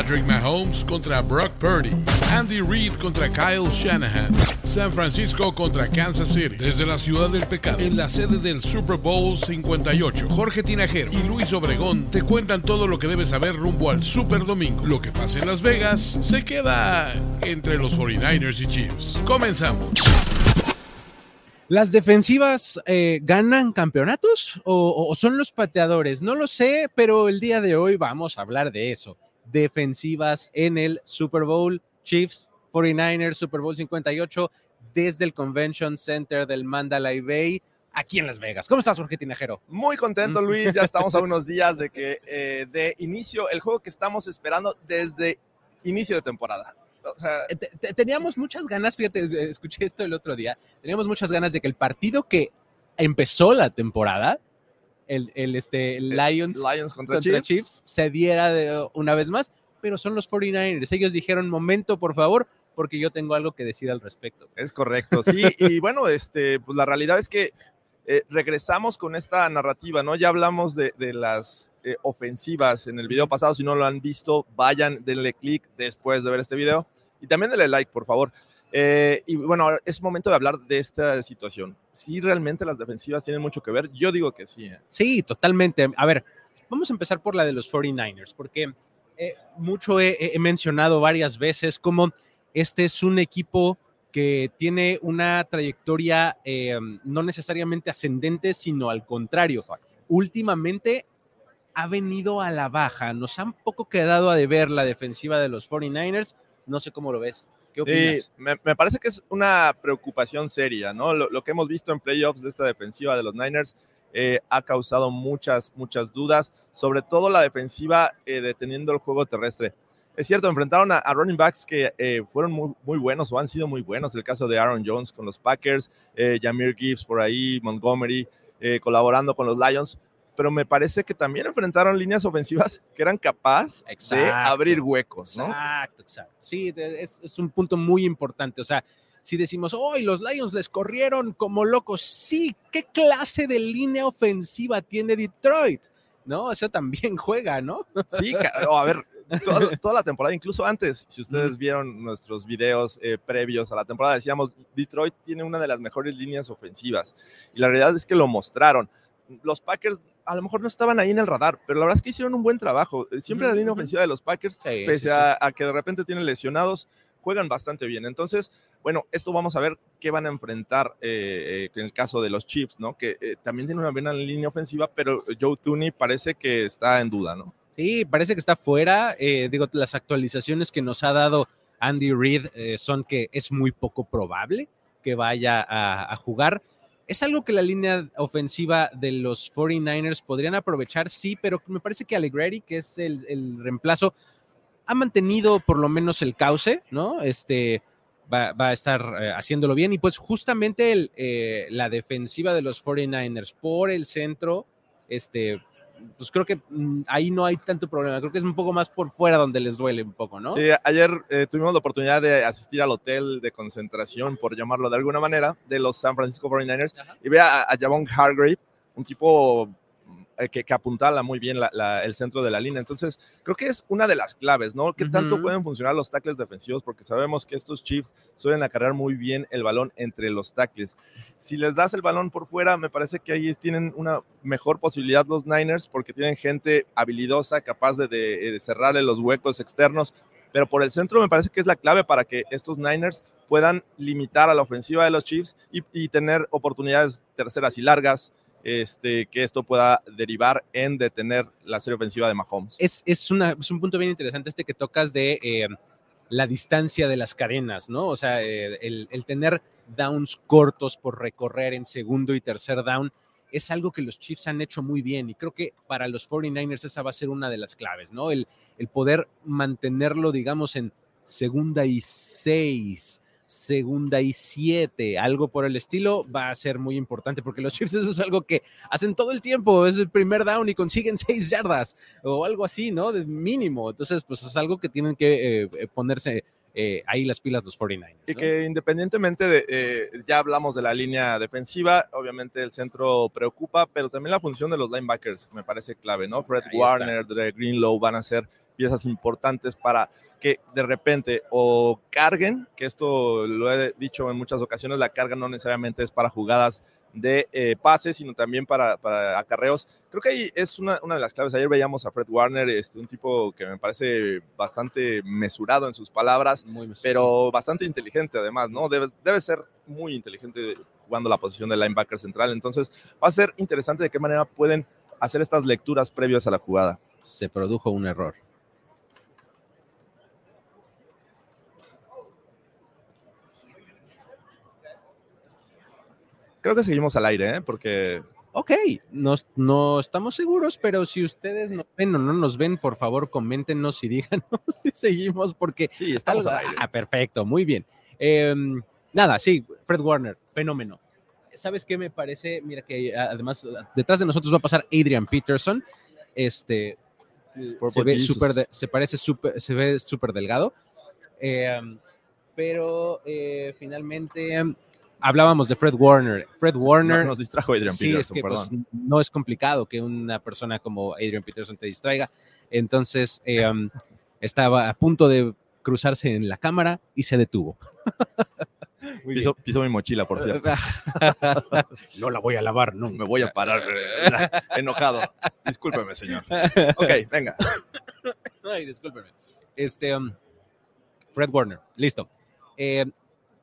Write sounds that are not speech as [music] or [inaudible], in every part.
Patrick Mahomes contra Brock Purdy. Andy Reid contra Kyle Shanahan. San Francisco contra Kansas City. Desde la ciudad del pecado, en la sede del Super Bowl 58, Jorge Tinajero y Luis Obregón te cuentan todo lo que debes saber rumbo al Super Domingo. Lo que pasa en Las Vegas se queda entre los 49ers y Chiefs. Comenzamos. ¿Las defensivas eh, ganan campeonatos o, o, son los pateadores? No lo sé, pero el día de hoy vamos a hablar de eso. Defensivas en el Super Bowl, Chiefs, 49ers, Super Bowl 58, desde el Convention Center del Mandalay Bay, aquí en Las Vegas. ¿Cómo estás, Jorge Tinajero? Muy contento, Luis. Ya estamos a [laughs] unos días de que eh, de inicio el juego que estamos esperando desde inicio de temporada. O sea, teníamos muchas ganas, fíjate, escuché esto el otro día, teníamos muchas ganas de que el partido que empezó la temporada, el, el este, Lions, Lions contra, contra Chiefs. Chiefs. se diera de, una vez más, pero son los 49ers. Ellos dijeron, momento, por favor, porque yo tengo algo que decir al respecto. Es correcto, sí, y [laughs] bueno, este, pues la realidad es que eh, regresamos con esta narrativa, ¿no? Ya hablamos de, de las eh, ofensivas en el video pasado, si no lo han visto, vayan, denle clic después de ver este video y también denle like, por favor. Eh, y bueno, es momento de hablar de esta situación. Si realmente las defensivas tienen mucho que ver, yo digo que sí. ¿eh? Sí, totalmente. A ver, vamos a empezar por la de los 49ers, porque eh, mucho he, he, mencionado varias veces cómo este es un equipo que tiene una trayectoria no necesariamente ascendente, sino al contrario. Exacto. Últimamente ha venido a la baja, nos han poco quedado a deber la defensiva de los 49ers, no sé cómo lo ves. ¿Qué opinas? Sí, me, me, parece que es una preocupación seria, ¿no? Lo, lo, que hemos visto en playoffs de esta defensiva de los Niners eh, ha causado muchas, muchas dudas, sobre todo la defensiva eh, deteniendo el juego terrestre. Es cierto, enfrentaron a, a running backs que eh, fueron muy, muy, buenos o han sido muy buenos. El caso de Aaron Jones con los Packers, Jameer Gibbs por ahí, Montgomery colaborando con los Lions. Pero me parece que también enfrentaron líneas ofensivas que eran capaces de abrir huecos, ¿no? Exacto, exacto. Sí, es, es un punto muy importante. O sea, si decimos, hoy oh, los Lions les corrieron como locos, sí, ¿qué clase de línea ofensiva tiene Detroit? ¿No? O sea, también [laughs] juega, ¿no? Sí, a ver, toda, toda, la temporada, incluso antes, si ustedes vieron nuestros videos eh, previos a la temporada, decíamos, Detroit tiene una de las mejores líneas ofensivas. Y la realidad es que lo mostraron. Los Packers a lo mejor no estaban ahí en el radar, pero la verdad es que hicieron un buen trabajo. Siempre la línea ofensiva de los Packers, sí, pese sí, a, a que de repente tienen lesionados, juegan bastante bien. Entonces, bueno, esto vamos a ver qué van a enfrentar eh, eh, en el caso de los Chiefs, ¿no? Que eh, también tienen una buena línea ofensiva, pero Joe Tooney parece que está en duda, ¿no? Sí, parece que está fuera. Eh, digo, las actualizaciones que nos ha dado Andy Reid eh, son que es muy poco probable que vaya a, a, jugar. Es algo que la línea ofensiva de los 49ers podrían aprovechar, sí, pero me parece que Allegretti, que es el, el reemplazo, ha mantenido por lo menos el cauce, ¿no? Este, Va, va, a estar eh, haciéndolo bien. Y pues justamente eh, la defensiva de los 49ers por el centro, este, pues creo que mm, ahí no hay tanto problema. Creo que es un poco más por fuera donde les duele un poco, ¿no? Sí, ayer eh, tuvimos la oportunidad de asistir al hotel de concentración, por llamarlo de alguna manera, de los San Francisco 49ers Ajá. y ve a, a Javon Hargrave, un tipo que, que, apuntala muy bien la, la, el centro de la línea. Entonces, creo que es una de las claves, ¿no? ¿Qué uh -huh. tanto pueden funcionar los tackles defensivos? Porque sabemos que estos Chiefs suelen acarrear muy bien el balón entre los tackles. Si les das el balón por fuera, me parece que ahí tienen una mejor posibilidad los Niners, porque tienen gente habilidosa, capaz de, de, de cerrarle los huecos externos. Pero por el centro me parece que es la clave para que estos Niners puedan limitar a la ofensiva de los Chiefs y, y tener oportunidades terceras y largas, este, que esto pueda derivar en detener la serie ofensiva de Mahomes. Es, es, una, es un punto bien interesante este que tocas de eh, la distancia de las cadenas, ¿no? O sea, eh, el, el, tener downs cortos por recorrer en segundo y tercer down es algo que los Chiefs han hecho muy bien y creo que para los 49ers esa va a ser una de las claves, ¿no? El, el poder mantenerlo, digamos, en segunda y seis, segunda y siete, algo por el estilo, va a ser muy importante porque los [laughs] Chiefs eso es algo que hacen todo el tiempo, es el primer down y consiguen [laughs] seis yardas o algo así, ¿no? De mínimo. Entonces, pues es algo que tienen que eh, ponerse eh, ahí las pilas los 49ers. Y que independientemente de, eh, ya hablamos de la línea defensiva, obviamente el centro preocupa, pero también la función de los linebackers me parece clave, ¿no? Fred ahí Warner, Dre Greenlow van a ser piezas importantes para que de repente o carguen, que esto lo he dicho en muchas ocasiones, la carga no necesariamente es para jugadas de eh, pases, sino también para, para, acarreos. Creo que ahí es una, una, de las claves. Ayer veíamos a Fred Warner, este, un tipo que me parece bastante mesurado en sus palabras, pero bastante inteligente además, ¿no? Debe, debe ser muy inteligente jugando la posición de linebacker central. Entonces va a ser interesante de qué manera pueden hacer estas lecturas previas a la jugada. Se produjo un error. Creo que seguimos al aire, ¿eh? porque... Ok, no, no estamos seguros, pero si ustedes nos ven o no nos ven, por favor, coméntenos y díganos [laughs] si seguimos, porque... Sí, estamos al aire. Ah, perfecto, muy bien. Em, nada, sí, Fred Warner, fenómeno. ¿Sabes qué me parece? Mira que además detrás de nosotros va a pasar Adrian Peterson. Este se, ve super se parece súper, se ve súper delgado. Em, pero eh, finalmente hablábamos de Fred Warner. Fred Warner. nos distrajo Adrian sí, Peterson. Es que, pues, no es complicado que una persona como Adrian Peterson te distraiga. Entonces, eh, [laughs] estaba a punto de cruzarse en la cámara y se detuvo. [laughs] Piso, piso, mi mochila, por cierto. [laughs] no la voy a lavar, no. Me voy a parar enojado. Discúlpeme, señor. Ok, venga. Ay, discúlpeme. Este, um, Fred Warner, listo. Eh,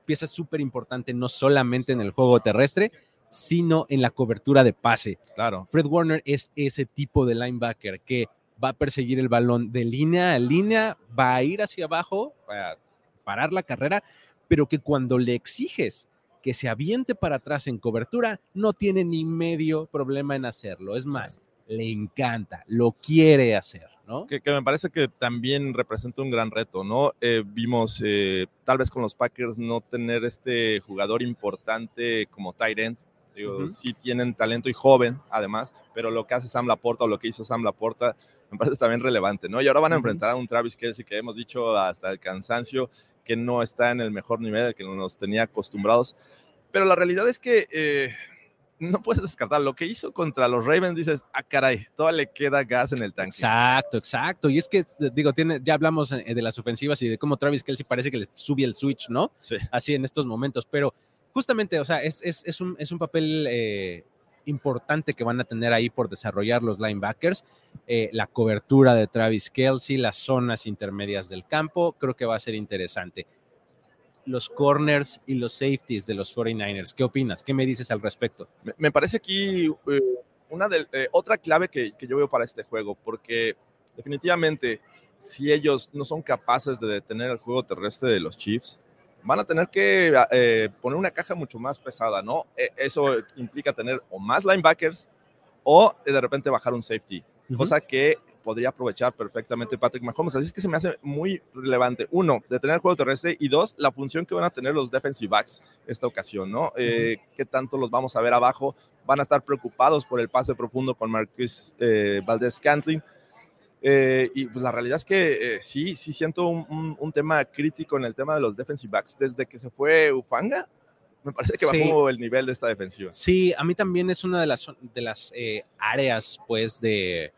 pieza súper importante no solamente en el juego terrestre, sino en la cobertura de pase. Claro. Fred Warner es ese tipo de linebacker que va a perseguir el balón de línea a línea, va a ir hacia abajo, para parar la carrera, pero que cuando le exiges que se aviente para atrás en cobertura, no tiene ni medio problema en hacerlo. Es más, le encanta, lo quiere hacer, ¿no? Que, me parece que también representa un gran reto, ¿no? Eh, vimos eh, tal vez con los Packers no tener este jugador importante como tight end. Digo, sí tienen talento y joven, además, pero lo que hace Sam Laporta o lo que hizo Sam Laporta me parece también relevante, ¿no? Y ahora van a enfrentar a un Travis Kelsey que hemos dicho hasta el cansancio que no está en el mejor nivel, que nos tenía acostumbrados. Pero la realidad es que eh, no puedes descartar. Lo que hizo contra los Ravens, dices, ah, caray, todavía le queda gas en el tanque. Exacto, exacto. Y es que, digo, tiene, ya hablamos eh, de las ofensivas y de cómo Travis Kelsey parece que le sube el switch, ¿no? Sí. Así en estos momentos. Pero justamente, o sea, es, es, es, un, es un, papel eh, importante que van a tener ahí por desarrollar los linebackers. Eh, la cobertura de Travis Kelsey, las zonas intermedias del campo, creo que va a ser interesante los corners y los safeties de los 49ers. ¿Qué opinas? ¿Qué me dices al respecto? Me, parece aquí eh, una de, eh, otra clave que, yo veo para este juego, porque definitivamente si ellos no son capaces de detener el juego terrestre de los Chiefs, van a tener que eh, poner una caja mucho más pesada, ¿no? E, eso implica tener o más linebackers o de repente bajar un safety, cosa que podría aprovechar perfectamente Patrick Mahomes. Así es que se me hace muy relevante. Uno, detener el juego terrestre y dos, la función que van a tener los defensive backs esta ocasión, ¿no? Eh, ¿Qué tanto los vamos a ver abajo? Van a estar preocupados por el pase profundo con Marcus eh, Valdez Scantling. Eh, y pues la realidad es que sí, sí siento un, tema crítico en el tema de los defensive backs. Desde que se fue Ufanga, me parece que bajó el nivel de esta defensiva. Sí, a mí también es una de las, de las áreas, pues, de,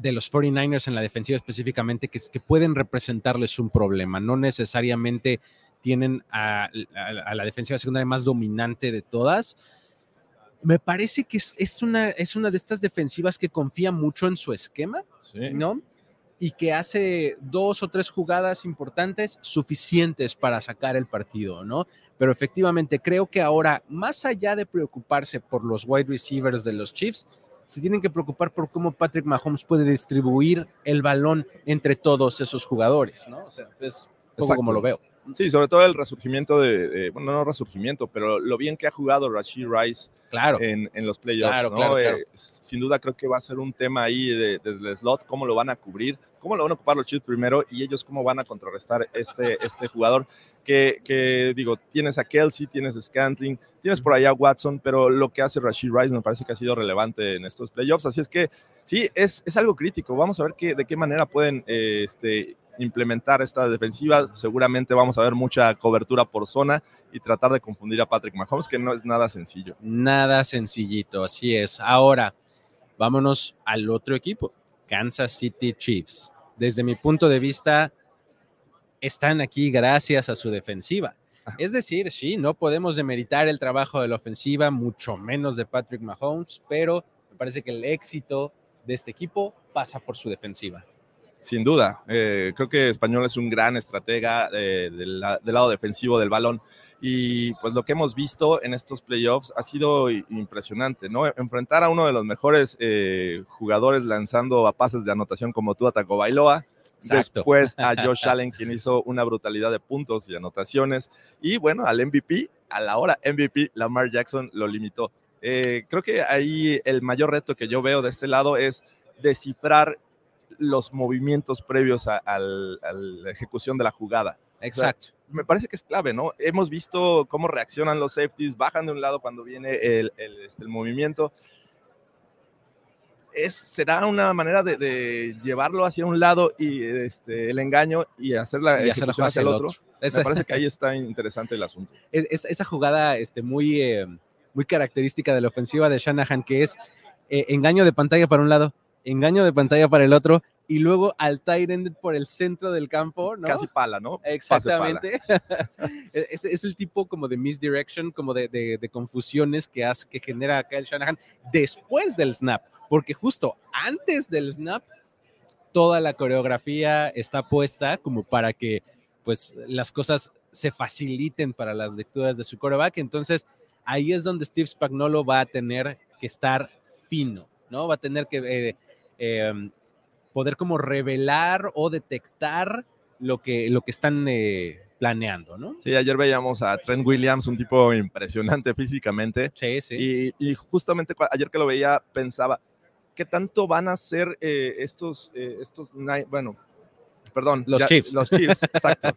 de los 49ers en la defensiva específicamente que, que pueden representarles un problema. No necesariamente tienen a, la defensiva secundaria más dominante de todas. Me parece que es, una, es una de estas defensivas que confía mucho en su esquema, ¿no? Y que hace dos o tres jugadas importantes suficientes para sacar el partido, ¿no? Pero efectivamente creo que ahora, más allá de preocuparse por los wide receivers de los Chiefs, se tienen que preocupar por cómo Patrick Mahomes puede distribuir el balón entre todos esos jugadores, ¿no? O sea, es poco como lo veo. Sí, sobre todo el resurgimiento de, bueno, no resurgimiento, pero lo bien que ha jugado Rashid Rice claro. en, en los playoffs. ¿no? Eh, sin duda creo que va a ser un tema ahí desde el slot, cómo lo van a cubrir, cómo lo van a ocupar los Chiefs primero y ellos cómo van a contrarrestar este, este jugador que, que, digo, tienes a Kelsey, tienes a Scantling, tienes por allá a Watson, pero lo que hace Rashid Rice me parece que ha sido relevante en estos playoffs, así es que sí, es, es algo crítico. Vamos a ver qué, de qué manera pueden eh, este, implementar esta defensiva. Seguramente vamos a ver mucha cobertura por zona y tratar de confundir a Patrick Mahomes, que no es nada sencillo. Nada sencillito, así es. Ahora, vámonos al otro equipo, Kansas City Chiefs. Desde mi punto de vista, están aquí gracias a su defensiva. Es decir, sí, no podemos demeritar el trabajo de la ofensiva, mucho menos de Patrick Mahomes, pero me parece que el éxito de este equipo pasa por su defensiva. Sin duda, eh, creo que Español es un gran estratega eh, del, lado defensivo del balón y pues lo que hemos visto en estos playoffs ha sido impresionante, ¿no? Enfrentar a uno de los mejores eh, jugadores lanzando a pases de anotación como tú, Ataco Bailoa, después a [laughs] Josh Allen, quien hizo una brutalidad de puntos y anotaciones, y bueno, al MVP, a la hora MVP, Lamar Jackson lo limitó. creo que ahí el mayor reto que yo veo de este lado es descifrar los movimientos previos a, la ejecución de la jugada. Exacto. me parece que es clave, ¿no? Hemos visto cómo reaccionan los safeties, bajan de un lado cuando viene el, este, movimiento. Es, será una manera de, llevarlo hacia un lado y este, el engaño y hacer la ejecución hacia, el otro. Me parece que ahí está interesante el asunto. Es, esa jugada este, muy, eh, muy característica de la ofensiva de Shanahan, que es eh, engaño de pantalla para un lado, engaño de pantalla para el otro y luego al tight por el centro del campo, ¿no? Casi pala, ¿no? Exactamente. [laughs] es, el tipo como de misdirection, como de, de, confusiones que hace, que genera Kyle Shanahan después del snap, porque justo antes del snap, toda la coreografía está puesta como para que pues las cosas se faciliten para las lecturas de su coreback. Entonces, ahí es donde Steve Spagnolo va a tener que estar fino, ¿no? Va a tener que eh, Em, poder como revelar o detectar lo que, lo que están eh, planeando, ¿no? Sí, ayer veíamos a Trent Williams, un tipo impresionante [laughs] físicamente. Sí, sí. Y, justamente ayer que lo veía pensaba, ¿qué tanto van a ser eh, estos, eh, estos, bueno, perdón. Los Chiefs. Los Chiefs, [laughs] exacto.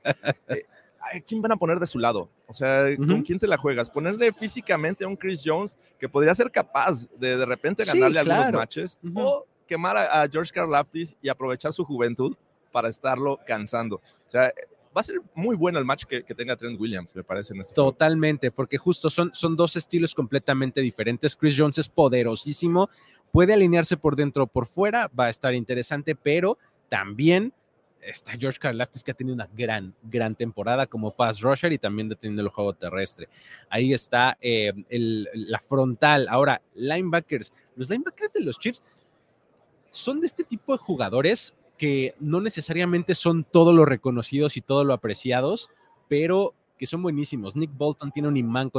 quién van a poner de su lado? O sea, ¿con quién te la juegas? Ponerle físicamente a un Chris Jones que podría ser capaz de de repente ganarle algunos matches o quemar a, George Karlaftis y aprovechar su juventud para estarlo cansando. O sea, va a ser muy bueno el match que, tenga Trent Williams, me parece. En Totalmente, porque justo son, son dos estilos completamente diferentes. Chris Jones es poderosísimo, puede alinearse por dentro o por fuera, va a estar interesante, pero también está George Karlaftis que ha tenido una gran, gran temporada como pass rusher y también deteniendo el juego terrestre. Ahí está eh, la frontal. Ahora, linebackers. Los linebackers de los Chiefs son de este tipo de jugadores que no necesariamente son todo lo reconocidos y todo lo apreciados, pero que son buenísimos. Nick Bolton tiene un imán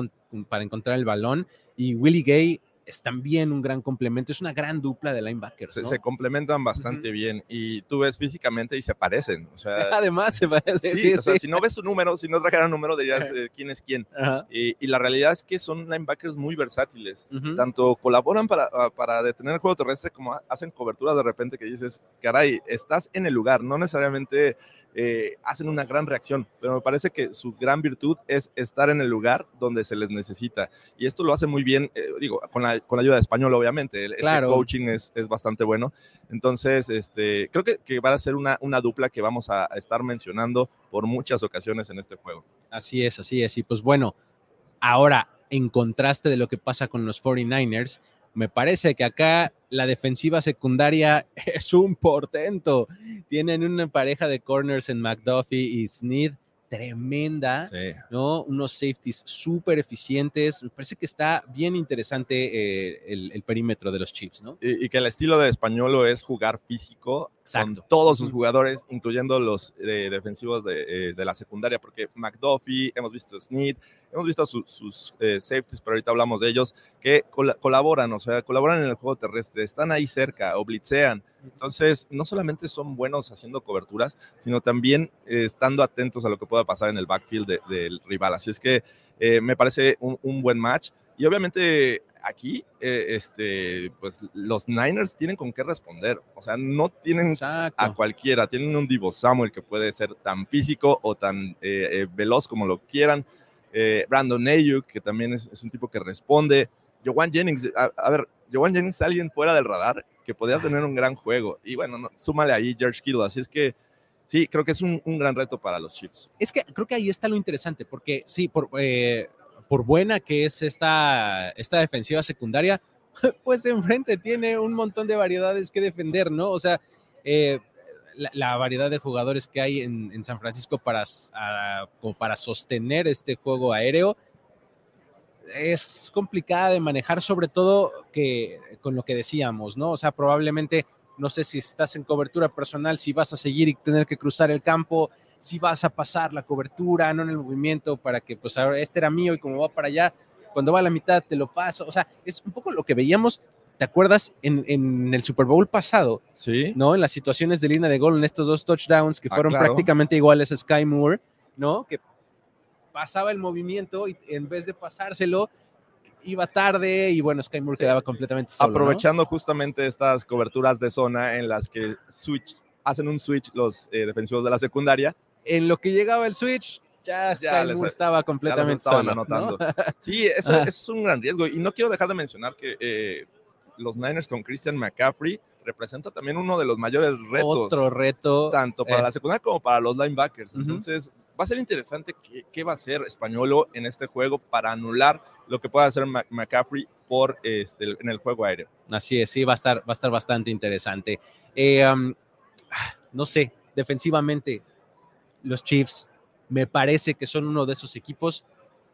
para encontrar el balón y Willie Gay es también un gran complemento, es una gran dupla de linebackers. Se, complementan bastante bien y tú ves físicamente y se parecen. O sea, [laughs] Además, se parecen. Sí, o sea, si no ves su número, si no trajeran número, dirías [laughs] eh, quién es quién. Y, la realidad es que son linebackers muy versátiles. Tanto colaboran para, ah, para detener el juego terrestre como hacen coberturas de repente que dices, caray, estás en el lugar, no necesariamente eh, hacen una gran reacción, pero me parece que su gran virtud es estar en el lugar donde se les necesita. Y esto lo hace muy bien, eh, digo, con la, con la, ayuda de español, obviamente. El este claro. coaching es, es, bastante bueno. Entonces, este, creo que, que va a ser una, una dupla que vamos a, a estar mencionando por muchas ocasiones en este juego. Así es, así es. Y pues bueno, ahora, en contraste de lo que pasa con los 49ers, me parece que acá la defensiva secundaria [laughs] es un portento. Tienen una pareja de corners en McDuffie y Sneed tremenda, ¿no? Unos safeties súper eficientes. Me parece que está bien interesante eh, el, perímetro de los Chiefs, ¿no? Y, que el estilo de Españolo es jugar físico con todos sus jugadores, incluyendo los eh, defensivos de, eh, de, la secundaria, porque McDuffie, hemos visto Sneed, hemos visto sus safeties, pero ahorita hablamos de ellos, que colaboran, o sea, colaboran en el juego terrestre, están ahí cerca o blitzean. Entonces, no solamente son buenos haciendo coberturas, sino también estando atentos a lo que pueda pasar en el backfield del rival. Así es que eh, me parece un, buen match. Y obviamente aquí, eh, este, pues los Niners tienen con qué responder. O sea, no tienen a cualquiera. Tienen un Divo Samuel que puede ser tan físico o tan eh, veloz como lo quieran. Brandon Ayuk, que también es, un tipo que responde. Joan Jennings, a, ver, Joan Jennings alguien fuera del radar que podría tener un gran juego. Y bueno, súmale ahí George Kittle. Así es que sí, creo que es un, gran reto para los Chiefs. Es que creo que ahí está lo interesante, porque sí, por, eh, buena que es esta, esta defensiva secundaria, [laughs] pues enfrente tiene un montón de variedades que defender, ¿no? O sea, eh, la, variedad de jugadores que hay en, San Francisco para, para sostener este juego aéreo es complicada de manejar, sobre todo que con lo que decíamos, ¿no? O sea, probablemente, no sé si estás en cobertura personal, si vas a seguir y tener que cruzar el campo, si vas a pasar la cobertura, no en el movimiento, para que, pues, ahora este era mío y como va para allá, cuando va a la mitad te lo paso. O sea, es un poco lo que veíamos ¿Te acuerdas en, el Super Bowl pasado? Sí. ¿No? En las situaciones de línea de gol, en estos dos touchdowns que ah, fueron prácticamente iguales a Sky Moore, ¿no? Que pasaba el movimiento y en vez de pasárselo, iba tarde y bueno, Sky Moore quedaba completamente solo. Aprovechando justamente estas coberturas de zona en las que switch, hacen un switch los eh, defensivos de la secundaria. En lo que llegaba el switch, ya, Sky Moore estaba completamente solo. Anotando. Sí, eso, es un gran riesgo. Y no quiero dejar de mencionar que eh, los Niners con Christian McCaffrey representa también uno de los mayores retos. Otro reto. Tanto para la eh. secundaria como para los linebackers. Entonces, va a ser interesante qué, va a hacer Españolo en este juego para anular lo que pueda hacer McCaffrey por este, en el juego aéreo. Así es, sí, va a estar, va a estar bastante interesante. Eh, no sé, defensivamente, los Chiefs me parece que son uno de esos equipos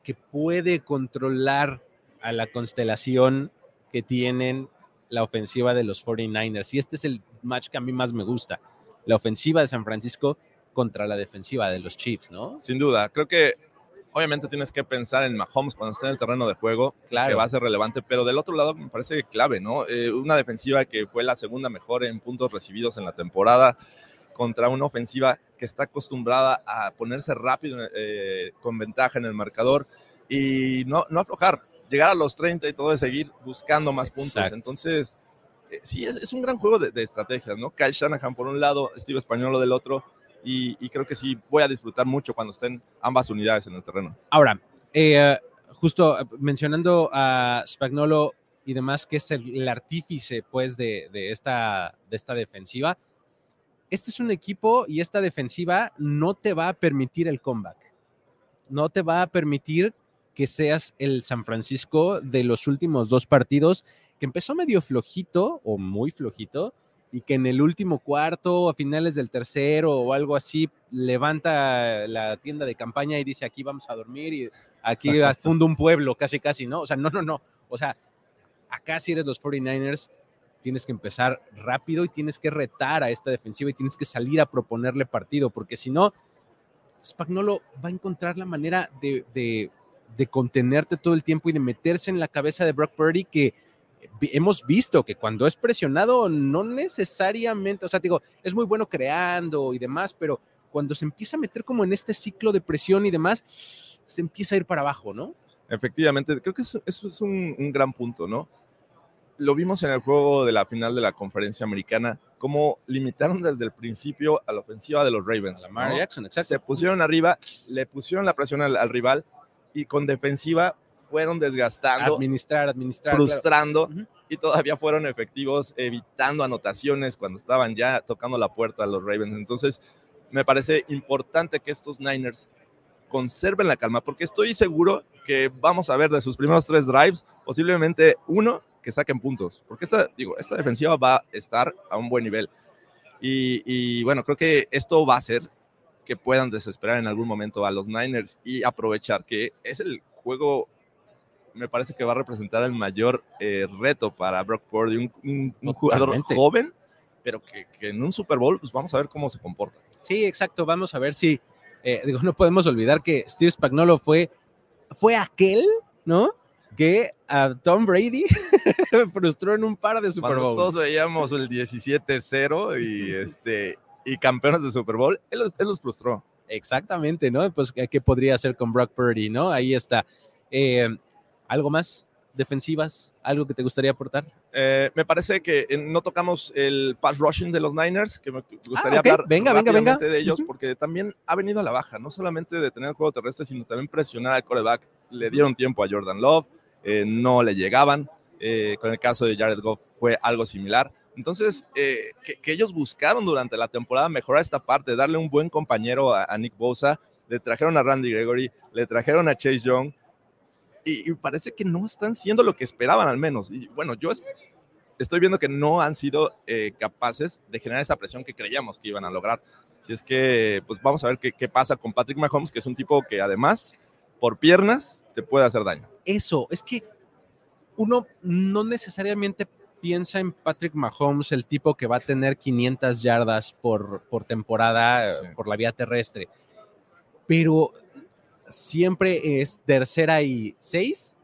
que puede controlar a la constelación que tienen la ofensiva de los 49ers. Y este es el match que a mí más me gusta. La ofensiva de San Francisco contra la defensiva de los Chiefs, ¿no? Sin duda. Creo que obviamente tienes que pensar en Mahomes cuando esté en el terreno de juego, claro. que va a ser relevante, pero del otro lado me parece clave, ¿no? Eh, una defensiva que fue la segunda mejor en puntos recibidos en la temporada contra una ofensiva que está acostumbrada a ponerse rápido eh, con ventaja en el marcador y no, no aflojar llegar a los 30 y todo de seguir buscando más puntos. Entonces, eh, sí, es, un gran juego de, estrategias, ¿no? Kyle Shanahan por un lado, Steve Españolo del otro, y, creo que sí voy a disfrutar mucho cuando estén ambas unidades en el terreno. Ahora, eh, justo mencionando a Spagnolo y demás, que es el, artífice, pues, de, esta, de esta defensiva, este es un equipo y esta defensiva no te va a permitir el comeback. No te va a permitir que seas el San Francisco de los últimos dos partidos, que empezó medio flojito o muy flojito, y que en el último cuarto, a finales del tercero o algo así, levanta la tienda de campaña y dice, aquí vamos a dormir y aquí funda un pueblo, casi, casi, ¿no? O sea, no, no, no. O sea, acá si eres los 49ers, tienes que empezar rápido y tienes que retar a esta defensiva y tienes que salir a proponerle partido, porque si no, Spagnolo va a encontrar la manera de de contenerte todo el tiempo y de meterse en la cabeza de Brock Purdy que hemos visto que cuando es presionado no necesariamente, o sea, digo, es muy bueno creando y demás, pero cuando se empieza a meter como en este ciclo de presión y demás, se empieza a ir para abajo, ¿no? Efectivamente, creo que eso, es un, gran punto, ¿no? Lo vimos en el juego de la final de la conferencia americana, cómo limitaron desde el principio a la ofensiva de los Ravens. Se pusieron arriba, le pusieron la presión al rival y con defensiva fueron desgastando, administrar, administrar, frustrando y todavía fueron efectivos evitando anotaciones cuando estaban ya tocando la puerta a los Ravens. Entonces, me parece importante que estos Niners conserven la calma porque estoy seguro que vamos a ver de sus primeros tres drives posiblemente uno que saquen puntos, porque esta, digo, esta defensiva va a estar a un buen nivel. Y, y bueno, creo que esto va a ser que puedan desesperar en algún momento a los Niners y aprovechar que es el juego, me parece que va a representar el mayor eh, reto para Brock Purdy, un, jugador joven, pero que, en un Super Bowl, pues vamos a ver cómo se comporta. Sí, exacto, vamos a ver si, eh, digo, no podemos olvidar que Steve Spagnolo fue, fue aquel, ¿no? que a Tom Brady [laughs] frustró en un par de Super Bowls. Todos veíamos el 17-0 y este y campeones de Super Bowl, él, los frustró. Exactamente, ¿no? Pues, ¿qué podría hacer con Brock Purdy, no? Ahí está. Eh, ¿Algo más? ¿Defensivas? ¿Algo que te gustaría aportar? Eh, me parece que eh, no tocamos el pass rushing de los Niners, que me gustaría ah, hablar venga, venga, venga. de ellos, porque también ha venido a la baja, no solamente de tener el juego terrestre, sino también presionar al coreback. Le dieron tiempo a Jordan Love, no le llegaban. con el caso de Jared Goff fue algo similar. Entonces, eh, que, ellos buscaron durante la temporada mejorar esta parte, darle un buen compañero a, Nick Bosa. Le trajeron a Randy Gregory, le trajeron a Chase Young. y, parece que no están siendo lo que esperaban al menos. Y bueno, yo es- estoy viendo que no han sido eh, capaces de generar esa presión que creíamos que iban a lograr. Si es que, pues vamos a ver qué, qué pasa con Patrick Mahomes, que es un tipo que además, por piernas, te puede hacer daño. Eso, es que uno no necesariamente piensa en Patrick Mahomes, el tipo que va a tener 500 yardas por, por temporada eh, Sí. por la vía terrestre, pero siempre es tercera y seis.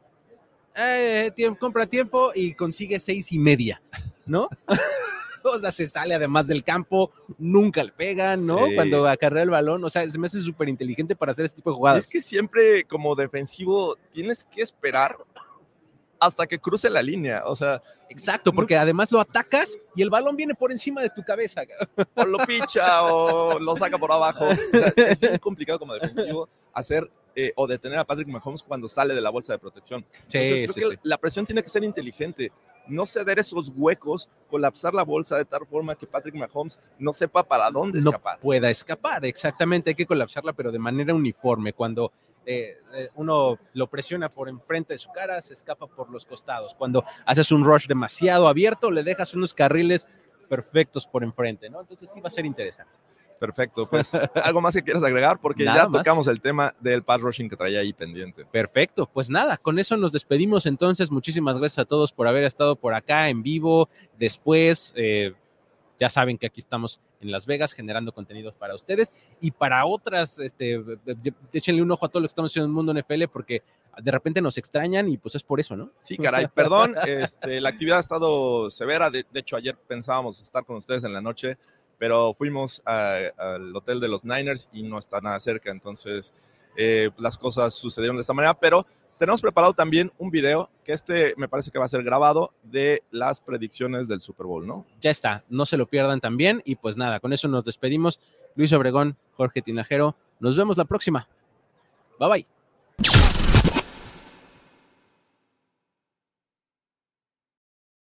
Eh, compra tiempo y consigue seis y media, ¿no? [laughs] o sea, se sale además del campo, nunca le pegan, ¿no? Sí. Cuando acarrea el balón, o sea, se me hace súper inteligente para hacer este tipo de jugadas. es que siempre como defensivo tienes que esperar hasta que cruce la línea. O sea, Exacto, porque además lo atacas y el balón viene por encima de tu cabeza. o lo picha o lo saca por abajo. O sea, es bien complicado como defensivo hacer eh, o detener a Patrick Mahomes cuando sale de la bolsa de protección. Entonces, creo que la presión tiene que ser inteligente. No ceder esos huecos, colapsar la bolsa de tal forma que Patrick Mahomes no sepa para dónde no escapar. pueda escapar. Exactamente, hay que colapsarla, pero de manera uniforme. Cuando eh, eh, uno lo presiona por enfrente de su cara, se escapa por los costados. Cuando haces un rush demasiado abierto, le dejas unos carriles perfectos por enfrente, ¿no? Entonces sí va a ser interesante. Perfecto, pues [laughs] algo más que quieras agregar porque Nada ya más. tocamos el tema del pass rushing que traía ahí pendiente. Perfecto, pues nada, con eso nos despedimos entonces. Muchísimas gracias a todos por haber estado por acá en vivo. Después, eh, ya saben que aquí estamos en Las Vegas generando contenidos para ustedes y para otras, este, échenle un ojo a todo lo que estamos haciendo en el mundo NFL porque de repente nos extrañan y pues es por eso, ¿no? Sí, caray, perdón, [laughs] este, la actividad ha estado severa, de, de hecho ayer pensábamos estar con ustedes en la noche, pero fuimos al hotel de los Niners y no está nada cerca, entonces eh, las cosas sucedieron de esta manera, pero tenemos preparado también un video que este me parece que va a ser grabado de las predicciones del Super Bowl, ¿no? Ya está, no se lo pierdan también y pues nada, con eso nos despedimos. Luis Obregón, Jorge Tinajero, nos vemos la próxima. Bye bye.